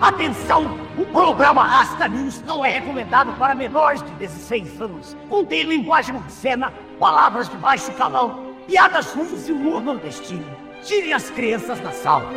Atenção! O programa Rasta News não é recomendado para menores de 16 anos. Contém linguagem obscena, palavras de baixo calão, piadas ruins e humor nordestino. Tire as crianças da sala.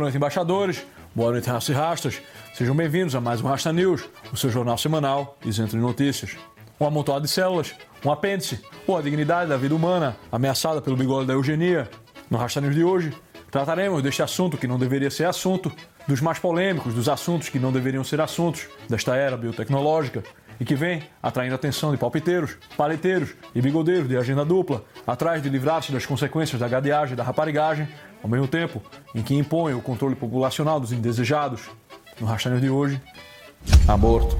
Noite, embaixadores. Boa noite, raças e rastas. Sejam bem-vindos a mais um Rasta News, o seu jornal semanal isento de notícias. Um amontoado de células, um apêndice ou a dignidade da vida humana ameaçada pelo bigode da eugenia. No Rasta News de hoje, trataremos deste assunto que não deveria ser assunto, dos mais polêmicos, dos assuntos que não deveriam ser assuntos desta era biotecnológica e que vem atraindo a atenção de palpiteiros, paleteiros e bigodeiros de agenda dupla, atrás de livrar-se das consequências da gadeagem e da raparigagem, ao mesmo tempo em que impõe o controle populacional dos indesejados. No Rastanho de hoje, aborto.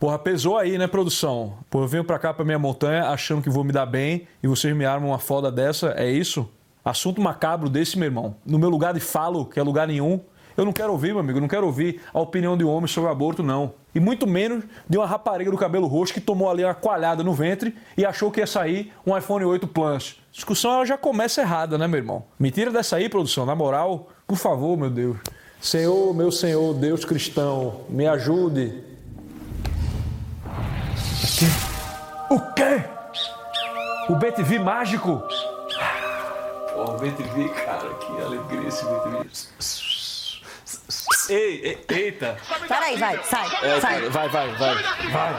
Porra, pesou aí, né, produção? Pô, eu venho pra cá, pra minha montanha, achando que vou me dar bem e vocês me armam uma foda dessa, é isso? Assunto macabro desse, meu irmão. No meu lugar de falo, que é lugar nenhum, eu não quero ouvir, meu amigo, eu não quero ouvir a opinião de um homem sobre aborto, não. E muito menos de uma rapariga do cabelo roxo que tomou ali uma coalhada no ventre e achou que ia sair um iPhone 8 Plus. A discussão ela já começa errada, né, meu irmão? Me tira dessa aí, produção, na moral, por favor, meu Deus. Senhor, meu Senhor, Deus cristão, me ajude. O quê? O BTV mágico? Oh, o BTV, cara, que alegria esse BTV. Ei, ei, eita! Peraí, vai, sai, É, sai. vai, vai, vai, vai.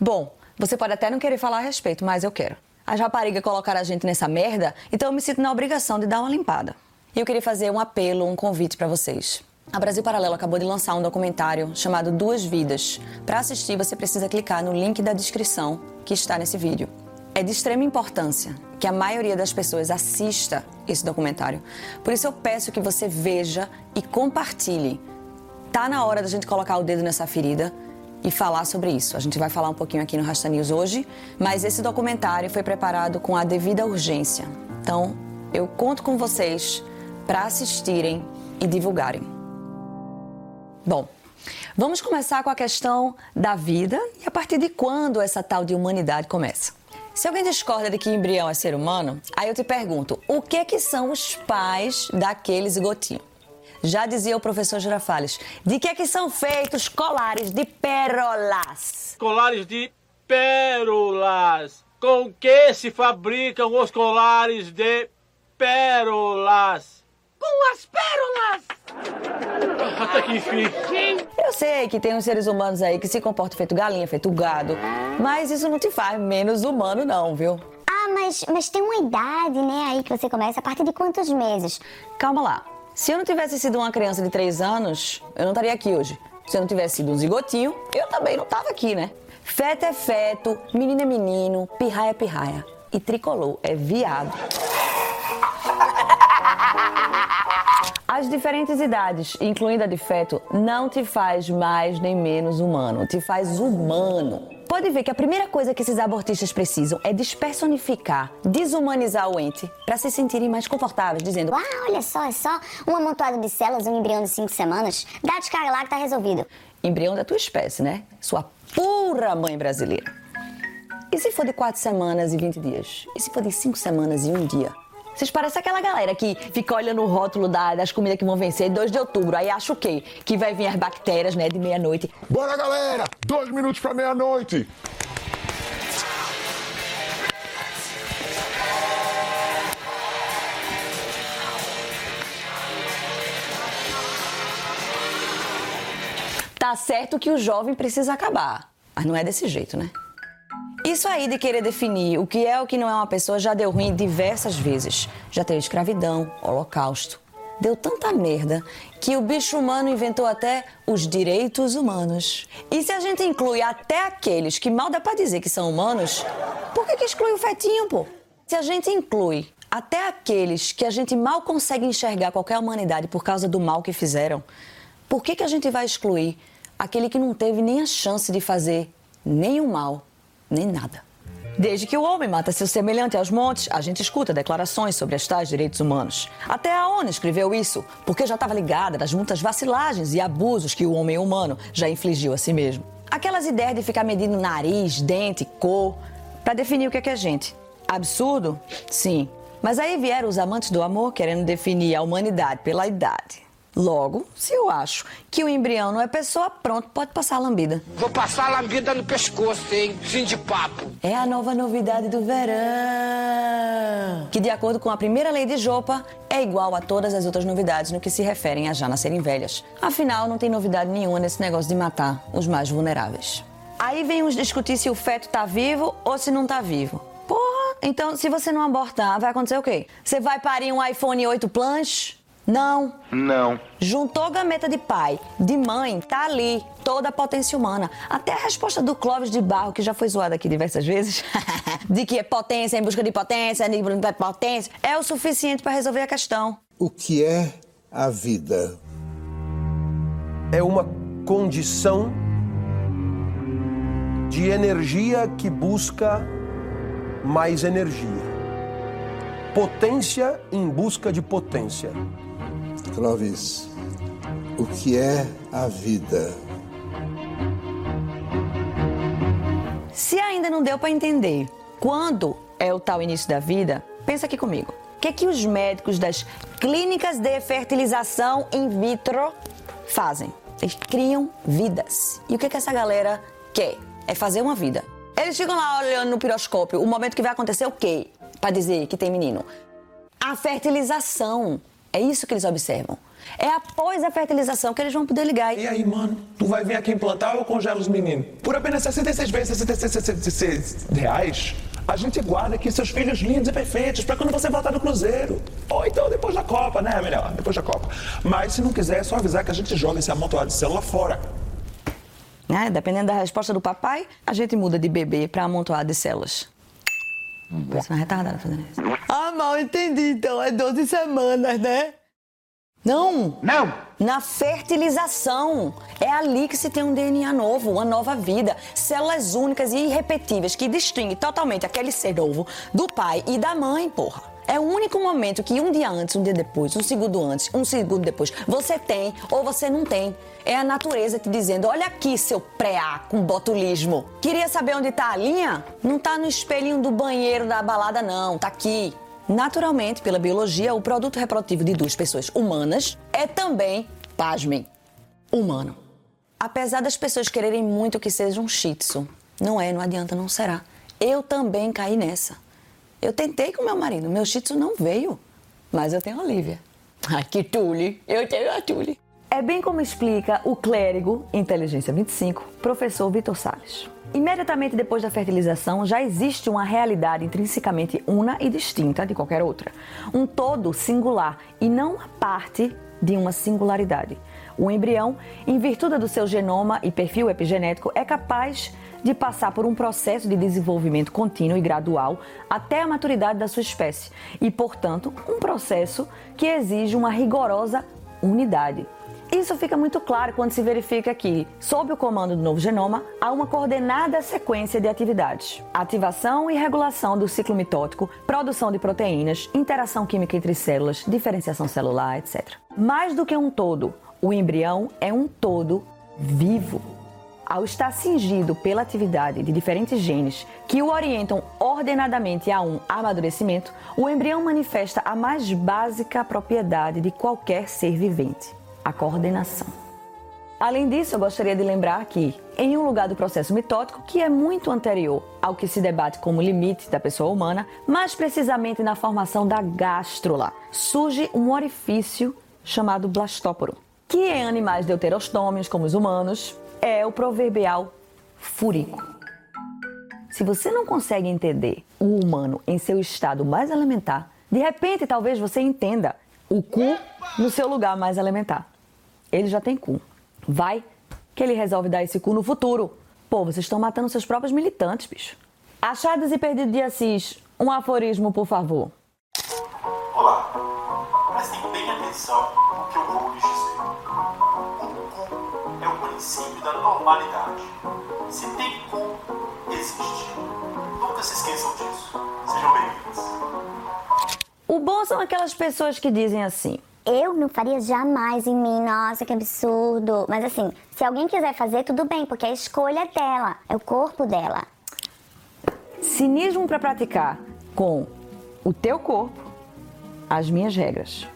Bom, você pode até não querer falar a respeito, mas eu quero. As raparigas colocaram a gente nessa merda, então eu me sinto na obrigação de dar uma limpada. E eu queria fazer um apelo, um convite pra vocês. A Brasil Paralelo acabou de lançar um documentário chamado Duas Vidas. Para assistir, você precisa clicar no link da descrição que está nesse vídeo. É de extrema importância que a maioria das pessoas assista esse documentário. Por isso eu peço que você veja e compartilhe. Tá na hora da gente colocar o dedo nessa ferida e falar sobre isso. A gente vai falar um pouquinho aqui no Rasta News hoje, mas esse documentário foi preparado com a devida urgência. Então, eu conto com vocês para assistirem e divulgarem. Bom, vamos começar com a questão da vida e a partir de quando essa tal de humanidade começa. Se alguém discorda de que embrião é ser humano, aí eu te pergunto, o que que são os pais daquele zigotinho? Já dizia o professor Girafales, de que que são feitos colares de pérolas? Colares de pérolas. Com que se fabricam os colares de pérolas? Com as pérolas! Até que enfim. Eu sei que tem uns seres humanos aí que se comportam feito galinha, feito gado, mas isso não te faz menos humano não, viu? Ah, mas, mas tem uma idade, né, aí que você começa. A partir de quantos meses? Calma lá. Se eu não tivesse sido uma criança de 3 anos, eu não estaria aqui hoje. Se eu não tivesse sido um zigotinho, eu também não estava aqui, né? Feto é feto, menino é menino, pirraia é pirraia. E tricolor é viado. As diferentes idades, incluindo a de feto, não te faz mais nem menos humano, te faz humano. Pode ver que a primeira coisa que esses abortistas precisam é despersonificar, desumanizar o ente para se sentirem mais confortáveis, dizendo: Ah, olha só, é só um amontoado de células, um embrião de cinco semanas. Dá descarga lá que tá resolvido. embrião da tua espécie, né? Sua pura mãe brasileira. E se for de quatro semanas e 20 dias? E se for de cinco semanas e um dia? Vocês parecem aquela galera que fica olhando o rótulo da- das comidas que vão vencer 2 de outubro. Aí acha o quê? Que vai vir as bactérias, né, de meia-noite. Bora, galera! Dois minutos pra meia-noite! Tá certo que o jovem precisa acabar, mas não é desse jeito, né? Isso aí de querer definir o que é ou o que não é uma pessoa já deu ruim diversas vezes. Já teve escravidão, holocausto. Deu tanta merda que o bicho humano inventou até os direitos humanos. E se a gente inclui até aqueles que mal dá pra dizer que são humanos, por que, que exclui o fetinho, pô? Se a gente inclui até aqueles que a gente mal consegue enxergar qualquer humanidade por causa do mal que fizeram, por que, que a gente vai excluir aquele que não teve nem a chance de fazer o mal, nem nada? Desde que o homem mata seu semelhante aos montes, a gente escuta declarações sobre as tais direitos humanos. Até a ONU escreveu isso, porque já estava ligada das muitas vacilagens e abusos que o homem humano já infligiu a si mesmo. Aquelas ideias de ficar medindo nariz, dente, cor, para definir o que é, que é gente. Absurdo? Sim. Mas aí vieram os amantes do amor querendo definir a humanidade pela idade. Logo, se eu acho que o embrião não é pessoa, pronto, pode passar a lambida. Vou passar a lambida no pescoço, hein? Fim de papo. É a nova novidade do verão. Que, de acordo com a primeira lei de Jopa, é igual a todas as outras novidades no que se referem a já nascerem velhas. Afinal, não tem novidade nenhuma nesse negócio de matar os mais vulneráveis. Aí vem uns discutir se o feto tá vivo ou se não tá vivo. Porra, então se você não abortar, vai acontecer o quê? Você vai parir um iPhone 8 Plus? Não. Não. Juntou gameta de pai, de mãe, tá ali, toda a potência humana. Até a resposta do Clóvis de Barro, que já foi zoada aqui diversas vezes, de que é potência em busca de potência, de potência, é o suficiente para resolver a questão. O que é a vida? É uma condição de energia que busca mais energia. Potência em busca de potência. Clóvis, o que é a vida? Se ainda não deu para entender quando é o tal início da vida, pensa aqui comigo. O que, é que os médicos das clínicas de fertilização in vitro fazem? Eles criam vidas. E o que, é que essa galera quer? É fazer uma vida. Eles ficam lá olhando no piroscópio o momento que vai acontecer o quê? Para dizer que tem menino. A fertilização. É isso que eles observam. É após a fertilização que eles vão poder ligar. E aí, mano, tu vai vir aqui implantar ou eu congelo os meninos? Por apenas 66 vezes 66 reais, a gente guarda aqui seus filhos lindos e perfeitos para quando você voltar do Cruzeiro. Ou então depois da Copa, né? Melhor, depois da Copa. Mas se não quiser, é só avisar que a gente joga esse amontoado de célula fora. Né? Dependendo da resposta do papai, a gente muda de bebê para amontoado de células. Parece uma retardada fazendo isso. Ah, mal entendi. Então é 12 semanas, né? Não! Não! Na fertilização. É ali que se tem um DNA novo, uma nova vida. Células únicas e irrepetíveis que distinguem totalmente aquele ser novo do pai e da mãe, porra. É o único momento que um dia antes, um dia depois, um segundo antes, um segundo depois, você tem ou você não tem. É a natureza te dizendo: olha aqui, seu pré-A com botulismo. Queria saber onde tá a linha? Não tá no espelhinho do banheiro da balada, não. Tá aqui. Naturalmente, pela biologia, o produto reprodutivo de duas pessoas humanas é também, pasmem, humano. Apesar das pessoas quererem muito que seja um shih tzu, não é, não adianta, não será. Eu também caí nessa. Eu tentei com meu marido, meu shih tzu não veio, mas eu tenho a Olivia. Ai, que tule, eu tenho a tule. É bem como explica o clérigo Inteligência 25, professor Vitor Salles. Imediatamente depois da fertilização, já existe uma realidade intrinsecamente una e distinta de qualquer outra. Um todo singular e não a parte de uma singularidade. O embrião, em virtude do seu genoma e perfil epigenético, é capaz de passar por um processo de desenvolvimento contínuo e gradual até a maturidade da sua espécie e, portanto, um processo que exige uma rigorosa unidade. Isso fica muito claro quando se verifica que, sob o comando do novo genoma, há uma coordenada sequência de atividades: ativação e regulação do ciclo mitótico, produção de proteínas, interação química entre células, diferenciação celular, etc. Mais do que um todo, o embrião é um todo vivo. Ao estar cingido pela atividade de diferentes genes que o orientam ordenadamente a um amadurecimento, o embrião manifesta a mais básica propriedade de qualquer ser vivente a coordenação. Além disso, eu gostaria de lembrar que, em um lugar do processo mitótico que é muito anterior ao que se debate como limite da pessoa humana, mais precisamente na formação da gástrula, surge um orifício chamado blastóporo, que em animais deuterostômios, como os humanos, é o proverbial furico. Se você não consegue entender o humano em seu estado mais elementar, de repente talvez você entenda o cu no seu lugar mais elementar. Ele já tem cu. Vai que ele resolve dar esse cu no futuro. Pô, vocês estão matando seus próprios militantes, bicho. Achados e perdidos de Assis, um aforismo, por favor. Olá, normalidade. Se tem cu, existe. Nunca se esqueçam disso. Sejam bem-vindos. O bom são aquelas pessoas que dizem assim: Eu não faria jamais em mim, nossa, que absurdo. Mas assim, se alguém quiser fazer, tudo bem, porque a escolha é dela, é o corpo dela. cinismo para praticar com o teu corpo as minhas regras.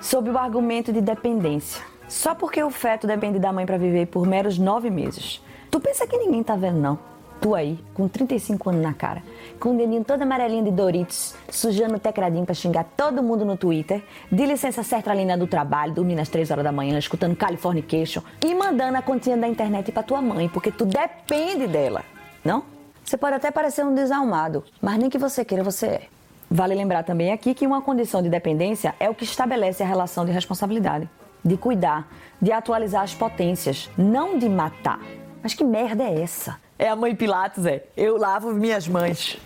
Sob o argumento de dependência. Só porque o feto depende da mãe para viver por meros nove meses. Tu pensa que ninguém tá vendo, não? Tu aí, com 35 anos na cara, com o dedinho todo amarelinho de Doritos, sujando o tecladinho pra xingar todo mundo no Twitter, de licença sertralina do trabalho, dormindo às 3 horas da manhã, escutando Californication e mandando a continha da internet pra tua mãe, porque tu depende dela, não? Você pode até parecer um desalmado, mas nem que você queira, você é. Vale lembrar também aqui que uma condição de dependência é o que estabelece a relação de responsabilidade, de cuidar, de atualizar as potências, não de matar. Mas que merda é essa? É a mãe Pilatos, é. Eu lavo minhas mães.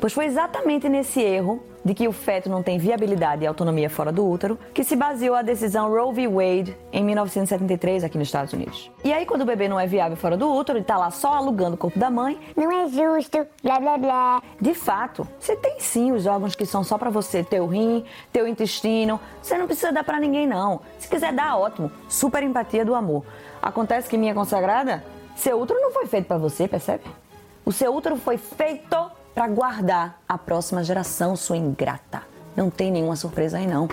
Pois foi exatamente nesse erro de que o feto não tem viabilidade e autonomia fora do útero que se baseou a decisão Roe v. Wade em 1973 aqui nos Estados Unidos. E aí, quando o bebê não é viável fora do útero e tá lá só alugando o corpo da mãe, Não é justo, blá blá blá. de fato, você tem sim os órgãos que são só pra você, teu rim, teu intestino. Você não precisa dar pra ninguém não. Se quiser dar, ótimo. Super empatia do amor. Acontece que minha consagrada, seu útero não foi feito pra você, percebe? O seu útero foi feito pra guardar a próxima geração, sua ingrata. Não tem nenhuma surpresa aí não.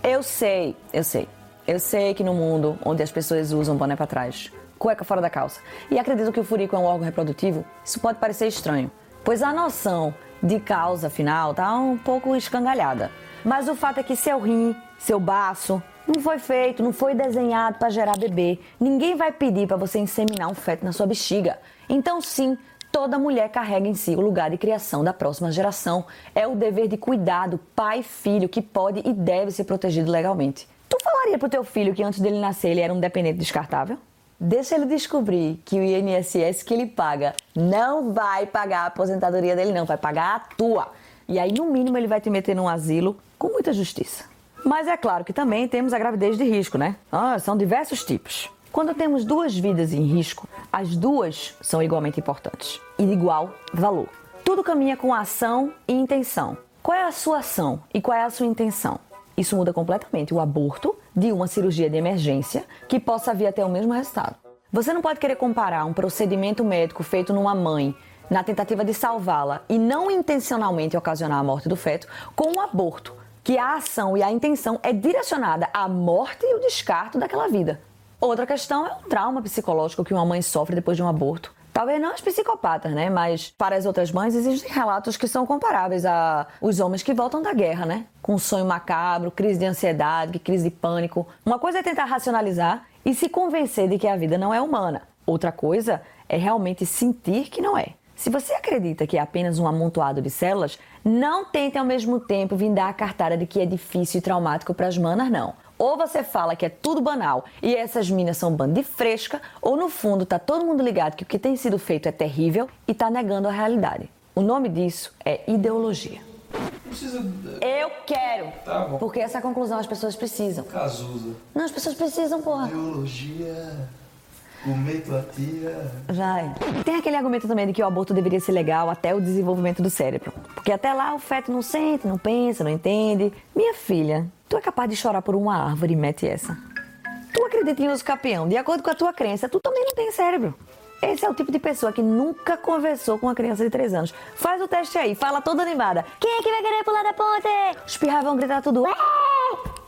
Eu sei, eu sei. Eu sei que no mundo onde as pessoas usam boné pra trás, cueca fora da calça, e acreditam que o furico é um órgão reprodutivo, isso pode parecer estranho, pois a noção de causa final tá um pouco escangalhada. Mas o fato é que seu rim, seu baço, não foi feito, não foi desenhado para gerar bebê. Ninguém vai pedir para você inseminar um feto na sua bexiga. Então, sim, toda mulher carrega em si o lugar de criação da próxima geração. É o dever de cuidado, pai e filho, que pode e deve ser protegido legalmente. Tu falaria pro teu filho que antes dele nascer ele era um dependente descartável? Deixa ele descobrir que o INSS que ele paga não vai pagar a aposentadoria dele, não, vai pagar a tua. E aí, no mínimo, ele vai te meter num asilo com muita justiça. Mas é claro que também temos a gravidez de risco, né? Ah, são diversos tipos. Quando temos duas vidas em risco, as duas são igualmente importantes e de igual valor. Tudo caminha com ação e intenção. Qual é a sua ação e qual é a sua intenção? Isso muda completamente o aborto de uma cirurgia de emergência que possa vir até o mesmo resultado. Você não pode querer comparar um procedimento médico feito numa mãe na tentativa de salvá-la e não intencionalmente ocasionar a morte do feto com um aborto, que a ação e a intenção é direcionada à morte e o descarto daquela vida. Outra questão é o trauma psicológico que uma mãe sofre depois de um aborto. Talvez não as psicopatas, né? Mas para as outras mães existem relatos que são comparáveis a os homens que voltam da guerra, né? Com sonho macabro, crise de ansiedade, crise de pânico. Uma coisa é tentar racionalizar e se convencer de que a vida não é humana. Outra coisa é realmente sentir que não é. Se você acredita que é apenas um amontoado de células, não tente ao mesmo tempo vir dar a cartada de que é difícil e traumático para as manas, não. Ou você fala que é tudo banal e essas minas são bando de fresca, ou no fundo tá todo mundo ligado que o que tem sido feito é terrível e tá negando a realidade. O nome disso é ideologia. Precisa. Eu quero! Tá bom. Porque essa conclusão as pessoas precisam. Cazuza. Não, as pessoas precisam, porra. Biologia. Comer tua tia. Vai. Tem aquele argumento também de que o aborto deveria ser legal até o desenvolvimento do cérebro. Porque até lá o feto não sente, não pensa, não entende. Minha filha, tu é capaz de chorar por uma árvore e mete essa. Tu acredita em uso capião. De acordo com a tua crença, tu também não tem cérebro. Esse é o tipo de pessoa que nunca conversou com uma criança de 3 anos. Faz o teste aí, fala toda animada. Quem é que vai querer pular da ponte? Os pirra vão gritar tudo. "Ué!"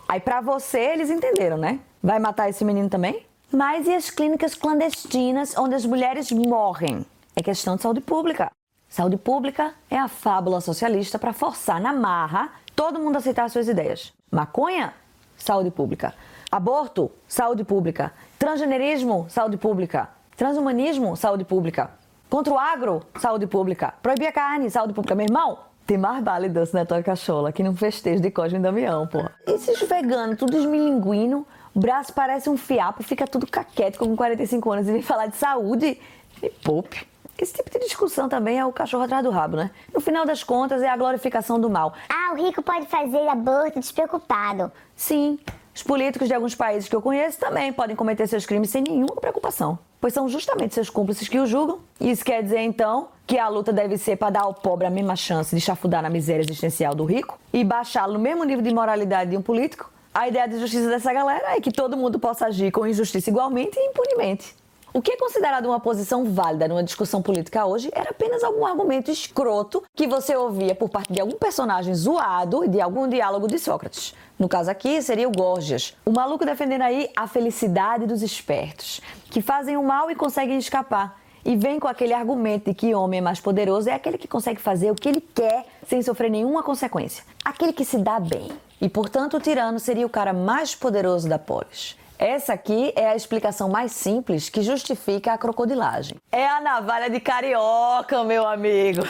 Aí pra você eles entenderam, né? Vai matar esse menino também? Mas e as clínicas clandestinas onde as mulheres morrem? É questão de saúde pública. Saúde pública é a fábula socialista para forçar na marra todo mundo aceitar suas ideias. Maconha? Saúde pública. Aborto? Saúde pública. Transgenerismo? Saúde pública. Transhumanismo? Saúde pública. Contra o agro, saúde pública. Proibir a carne, saúde pública. Meu irmão, tem mais vale doce na tua cachola que num festejo de Cosme e Damião, pô. Esses veganos, tudo esmilinguino, braço parece um fiapo, fica tudo caquético com 45 anos e vem falar de saúde. Me poupe. Esse tipo de discussão também é o cachorro atrás do rabo, né? No final das contas, é a glorificação do mal. Ah, o rico pode fazer aborto despreocupado. Sim, os políticos de alguns países que eu conheço também podem cometer seus crimes sem nenhuma preocupação, pois são justamente seus cúmplices que o julgam. Isso quer dizer, então, que a luta deve ser para dar ao pobre a mesma chance de chafudar na miséria existencial do rico e baixá-lo no mesmo nível de moralidade de um político? A ideia de justiça dessa galera é que todo mundo possa agir com injustiça igualmente e impunemente. O que é considerado uma posição válida numa discussão política hoje era apenas algum argumento escroto que você ouvia por parte de algum personagem zoado e de algum diálogo de Sócrates. No caso aqui, seria o Gorgias, o maluco defendendo aí a felicidade dos espertos, que fazem o mal e conseguem escapar. E vem com aquele argumento de que homem é mais poderoso é aquele que consegue fazer o que ele quer sem sofrer nenhuma consequência. Aquele que se dá bem. E, portanto, o tirano seria o cara mais poderoso da polis. Essa aqui é a explicação mais simples que justifica a crocodilagem. É a navalha de carioca, meu amigo.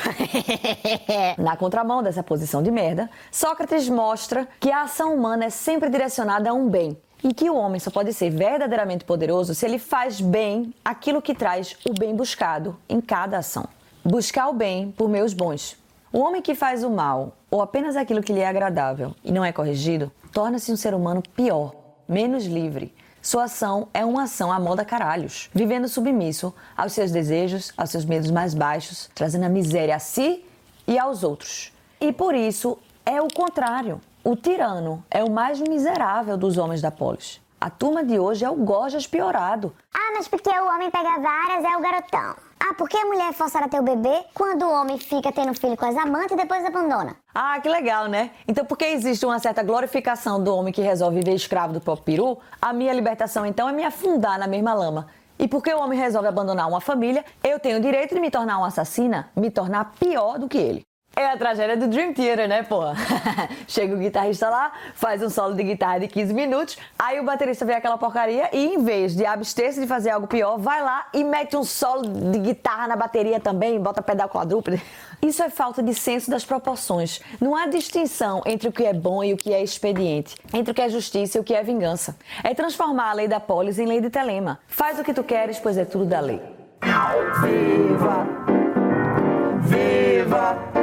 Na contramão dessa posição de merda, Sócrates mostra que a ação humana é sempre direcionada a um bem e que o homem só pode ser verdadeiramente poderoso se ele faz bem aquilo que traz o bem buscado em cada ação. Buscar o bem por meios bons. O homem que faz o mal ou apenas aquilo que lhe é agradável e não é corrigido torna-se um ser humano pior menos livre. Sua ação é uma ação à moda caralhos, vivendo submisso aos seus desejos, aos seus medos mais baixos, trazendo a miséria a si e aos outros. E por isso é o contrário. O tirano é o mais miserável dos homens da polis. A turma de hoje é o Gorjas piorado. Ah, mas porque o homem pega várias é o garotão. Ah, por que a mulher é forçada a ter o bebê quando o homem fica tendo filho com as amantes e depois abandona? Ah, que legal, né? Então, porque existe uma certa glorificação do homem que resolve viver escravo do próprio peru, a minha libertação, então, é me afundar na mesma lama. E porque o homem resolve abandonar uma família, eu tenho o direito de me tornar uma assassina, me tornar pior do que ele. É a tragédia do Dream Theater, né, pô? Chega o guitarrista lá, faz um solo de guitarra de 15 minutos, aí o baterista vê aquela porcaria e, em vez de abster-se de fazer algo pior, vai lá e mete um solo de guitarra na bateria também, bota pedal quadrúpede. Isso é falta de senso das proporções. Não há distinção entre o que é bom e o que é expediente, entre o que é justiça e o que é vingança. É transformar a lei da polis em lei de telema. Faz o que tu queres, pois é tudo da lei. Viva! Viva!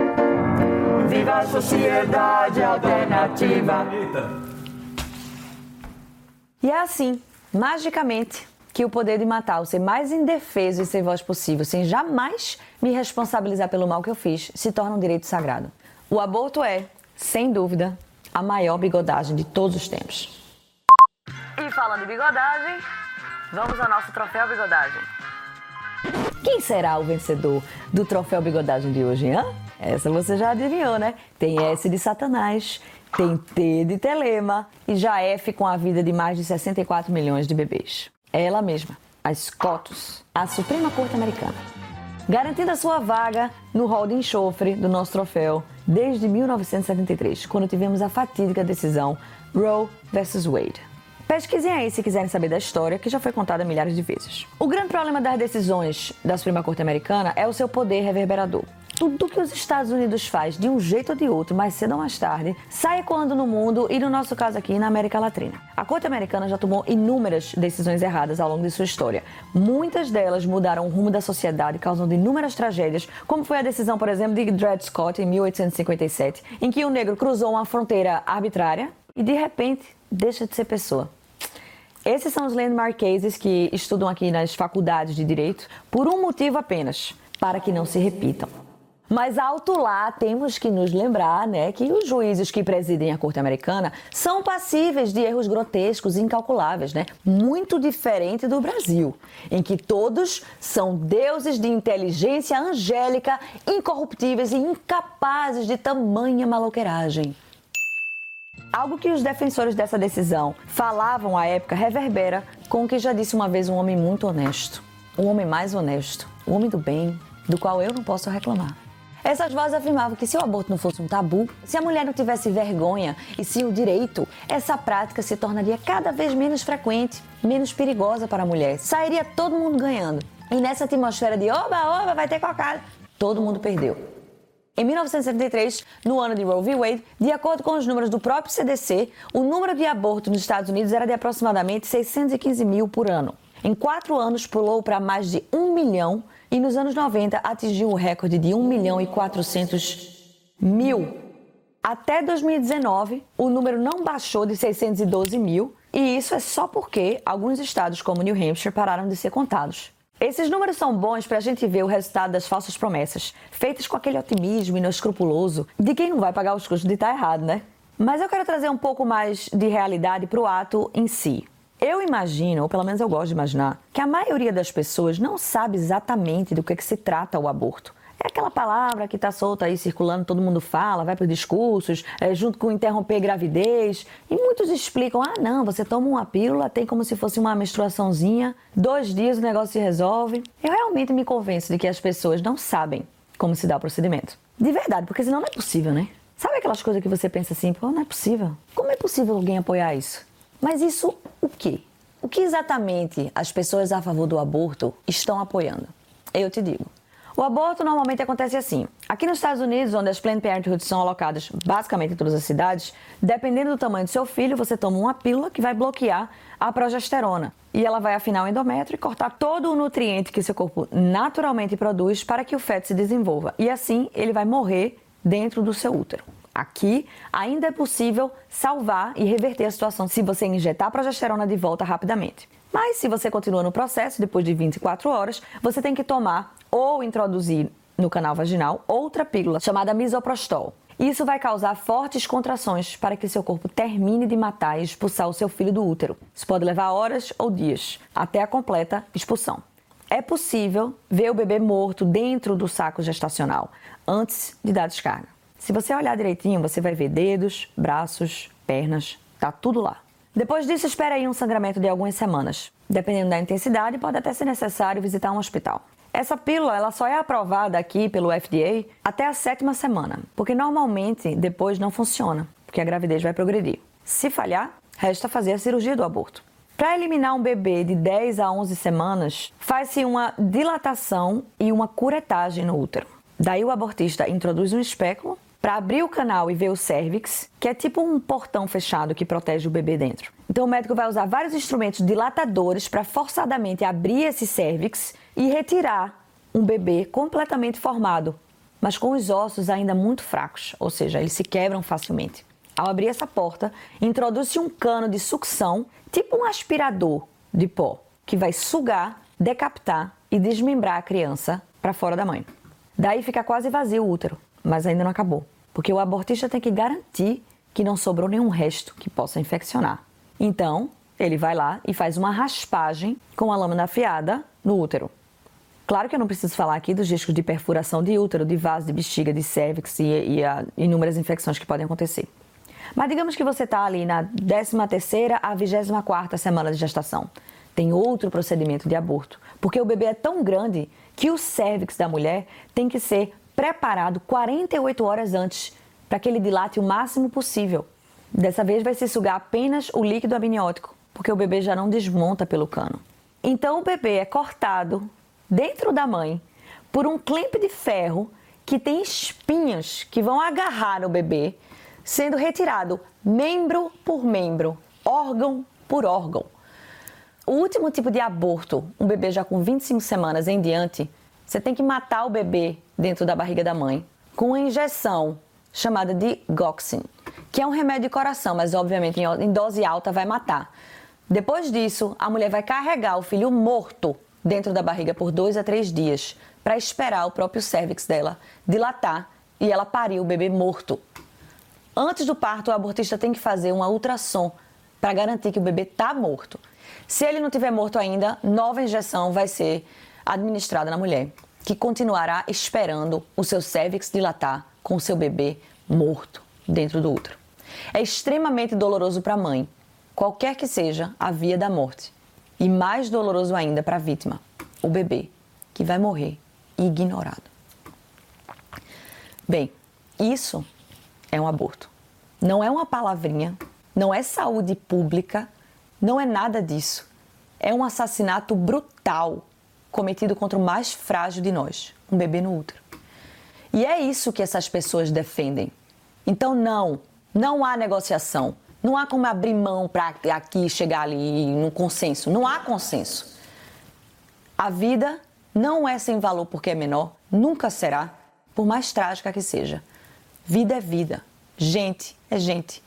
Viva a sociedade alternativa! E é assim, magicamente, que o poder de matar, o ser mais indefeso e sem voz possível, sem jamais me responsabilizar pelo mal que eu fiz, se torna um direito sagrado. O aborto é, sem dúvida, a maior bigodagem de todos os tempos. E falando de bigodagem, vamos ao nosso troféu bigodagem. Quem será o vencedor do troféu bigodagem de hoje, hein? Essa você já adivinhou, né? Tem S de Satanás, tem T de Telema e já F com a vida de mais de 64 milhões de bebês. É ela mesma, a SCOTUS, a Suprema Corte Americana. Garantindo a sua vaga no hall de enxofre do nosso troféu desde 1973, quando tivemos a fatídica decisão Roe vs. Wade. Pesquisem aí se quiserem saber da história, que já foi contada milhares de vezes. O grande problema das decisões da Suprema Corte Americana é o seu poder reverberador tudo que os Estados Unidos faz de um jeito ou de outro, mais cedo ou mais tarde, sai ecoando no mundo e, no nosso caso aqui, na América Latina. A Corte Americana já tomou inúmeras decisões erradas ao longo de sua história. Muitas delas mudaram o rumo da sociedade, causando inúmeras tragédias, como foi a decisão, por exemplo, de Dred Scott em 1857, em que um negro cruzou uma fronteira arbitrária e, de repente, deixa de ser pessoa. Esses são os landmark cases que estudam aqui nas faculdades de direito por um motivo apenas, para que não se repitam. Mas alto lá temos que nos lembrar, né, que os juízes que presidem a Corte Americana são passíveis de erros grotescos e incalculáveis, né? Muito diferente do Brasil, em que todos são deuses de inteligência angélica, incorruptíveis e incapazes de tamanha maloqueiragem. Algo que os defensores dessa decisão falavam à época reverbera com o que já disse uma vez um homem muito honesto, um homem mais honesto, um homem do bem, do qual eu não posso reclamar. Essas vozes afirmavam que se o aborto não fosse um tabu, se a mulher não tivesse vergonha e sim o direito, essa prática se tornaria cada vez menos frequente, menos perigosa para a mulher. Sairia todo mundo ganhando. E nessa atmosfera de oba, oba, vai ter cocada, todo mundo perdeu. Em 1973, no ano de Roe v. Wade, de acordo com os números do próprio CDC, o número de abortos nos Estados Unidos era de aproximadamente 615 mil por ano. Em quatro anos, pulou para mais de 1 milhão e nos anos 90 atingiu o recorde de 1 milhão e 400 mil. Até 2019, o número não baixou de 612 mil e isso é só porque alguns estados, como New Hampshire, pararam de ser contados. Esses números são bons para a gente ver o resultado das falsas promessas, feitas com aquele otimismo inescrupuloso de quem não vai pagar os custos de estar errado, né? Mas eu quero trazer um pouco mais de realidade para o ato em si. Eu imagino, ou pelo menos eu gosto de imaginar, que a maioria das pessoas não sabe exatamente do que, é que se trata o aborto. É aquela palavra que está solta aí circulando, todo mundo fala, vai para os discursos, é, junto com interromper gravidez. E muitos explicam: ah, não, você toma uma pílula, tem como se fosse uma menstruaçãozinha, dois dias o negócio se resolve. Eu realmente me convenço de que as pessoas não sabem como se dá o procedimento. De verdade, porque senão não é possível, né? Sabe aquelas coisas que você pensa assim, pô, não é possível? Como é possível alguém apoiar isso? Mas isso o quê? O que exatamente as pessoas a favor do aborto estão apoiando? Eu te digo. O aborto normalmente acontece assim. Aqui nos Estados Unidos, onde as Planned Parenthood são alocadas basicamente em todas as cidades, dependendo do tamanho do seu filho, você toma uma pílula que vai bloquear a progesterona. E ela vai afinar o endométrio e cortar todo o nutriente que seu corpo naturalmente produz para que o feto se desenvolva. E assim ele vai morrer dentro do seu útero. Aqui ainda é possível salvar e reverter a situação se você injetar a progesterona de volta rapidamente. Mas se você continua no processo, depois de 24 horas, você tem que tomar ou introduzir no canal vaginal outra pílula chamada misoprostol. Isso vai causar fortes contrações para que seu corpo termine de matar e expulsar o seu filho do útero. Isso pode levar horas ou dias até a completa expulsão. É possível ver o bebê morto dentro do saco gestacional antes de dar descarga. Se você olhar direitinho, você vai ver dedos, braços, pernas, tá tudo lá. Depois disso, espera aí um sangramento de algumas semanas. Dependendo da intensidade, pode até ser necessário visitar um hospital. Essa pílula ela só é aprovada aqui pelo FDA até a sétima semana, porque normalmente depois não funciona, porque a gravidez vai progredir. Se falhar, resta fazer a cirurgia do aborto. Para eliminar um bebê de 10 a 11 semanas, faz-se uma dilatação e uma curetagem no útero. Daí o abortista introduz um espéculo para abrir o canal e ver o cervix, que é tipo um portão fechado que protege o bebê dentro. Então o médico vai usar vários instrumentos dilatadores para forçadamente abrir esse cervix e retirar um bebê completamente formado, mas com os ossos ainda muito fracos, ou seja, eles se quebram facilmente. Ao abrir essa porta, introduz-se um cano de sucção, tipo um aspirador de pó, que vai sugar, decapitar e desmembrar a criança para fora da mãe. Daí fica quase vazio o útero mas ainda não acabou. Porque o abortista tem que garantir que não sobrou nenhum resto que possa infeccionar. Então, ele vai lá e faz uma raspagem com a lâmina afiada no útero. Claro que eu não preciso falar aqui dos riscos de perfuração de útero, de vaso, de bexiga, de cervix e, e inúmeras infecções que podem acontecer. Mas digamos que você está ali na 13ª a 24ª semana de gestação. Tem outro procedimento de aborto, porque o bebê é tão grande que o cervix da mulher tem que ser preparado 48 horas antes para que ele dilate o máximo possível. Dessa vez vai se sugar apenas o líquido amniótico, porque o bebê já não desmonta pelo cano. Então o bebê é cortado dentro da mãe por um clamp de ferro que tem espinhas que vão agarrar o bebê, sendo retirado membro por membro, órgão por órgão. O último tipo de aborto, um bebê já com 25 semanas em diante, você tem que matar o bebê dentro da barriga da mãe com uma injeção chamada de Goxin, que é um remédio de coração, mas obviamente em dose alta vai matar. Depois disso, a mulher vai carregar o filho morto dentro da barriga por dois a três dias para esperar o próprio cérvix dela dilatar e ela parir o bebê morto. Antes do parto, o abortista tem que fazer uma ultrassom para garantir que o bebê está morto. Se ele não tiver morto ainda, nova injeção vai ser administrada na mulher, que continuará esperando o seu cérvix dilatar com o seu bebê morto dentro do útero. É extremamente doloroso para a mãe, qualquer que seja a via da morte, e mais doloroso ainda para a vítima, o bebê, que vai morrer ignorado. Bem, isso é um aborto. Não é uma palavrinha, não é saúde pública, não é nada disso. É um assassinato brutal cometido contra o mais frágil de nós, um bebê no útero. E é isso que essas pessoas defendem. Então, não, não há negociação. Não há como abrir mão para aqui chegar ali no consenso. Não há consenso. A vida não é sem valor porque é menor, nunca será, por mais trágica que seja. Vida é vida, gente é gente.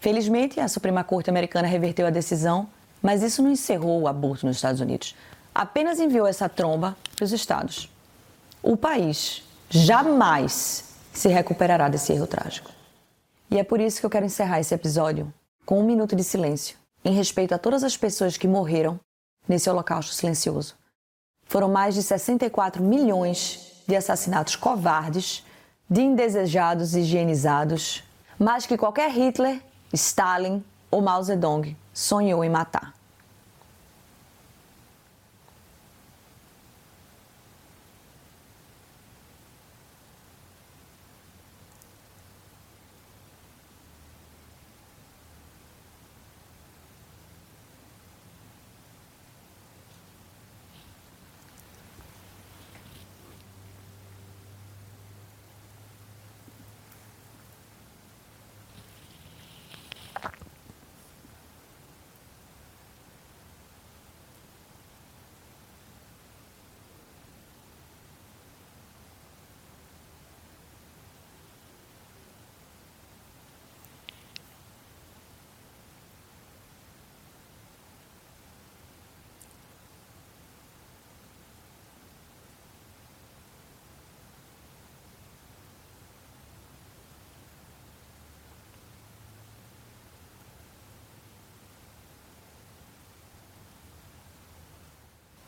Felizmente, a Suprema Corte Americana reverteu a decisão, mas isso não encerrou o aborto nos Estados Unidos. Apenas enviou essa tromba para os estados. O país jamais se recuperará desse erro trágico. E é por isso que eu quero encerrar esse episódio com um minuto de silêncio, em respeito a todas as pessoas que morreram nesse holocausto silencioso. Foram mais de 64 milhões de assassinatos covardes, de indesejados higienizados, mais que qualquer Hitler, Stalin ou Mao Zedong sonhou em matar.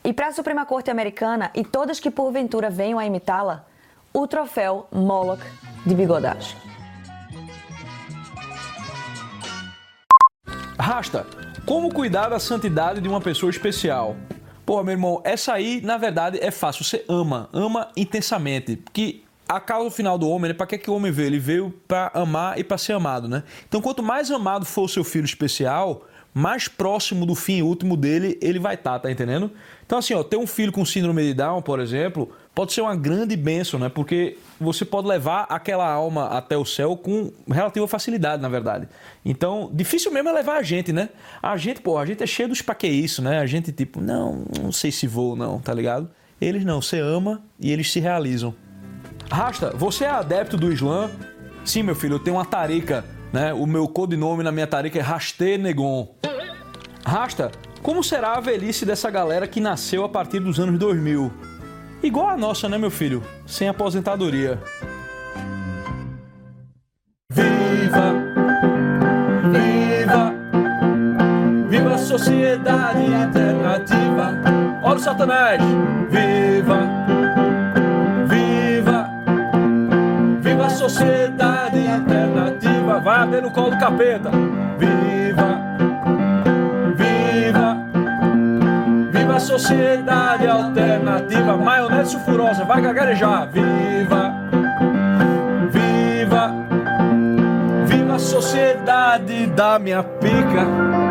E para a Suprema Corte Americana e todas que porventura venham a imitá-la, o troféu Moloch de bigodagem. Rasta, como cuidar da santidade de uma pessoa especial? Pô, meu irmão, essa aí, na verdade, é fácil. Você ama, ama intensamente. Porque a causa final do homem, né? Para que, que o homem veio? Ele veio para amar e para ser amado, né? Então, quanto mais amado for o seu filho especial, mais próximo do fim último dele ele vai estar, tá, tá entendendo? Então, assim, ó, ter um filho com síndrome de Down, por exemplo, pode ser uma grande bênção, né? Porque você pode levar aquela alma até o céu com relativa facilidade, na verdade. Então, difícil mesmo é levar a gente, né? A gente, pô, a gente é cheio dos pra que isso, né? A gente, tipo, não, não sei se vou, não, tá ligado? Eles não, você ama e eles se realizam. Rasta, você é adepto do Islã? Sim, meu filho, eu tenho uma tarica né? O meu codinome na minha tarefa é Rastê Negon. Rasta, como será a velhice dessa galera que nasceu a partir dos anos 2000? Igual a nossa, né, meu filho? Sem aposentadoria. Viva! Viva! Viva a sociedade alternativa! Olha o Satanás! Viva! Capeta. Viva, viva, viva a sociedade alternativa. Maionese sulfurosa, vai gagarejar. Viva, viva, viva a sociedade da minha pica.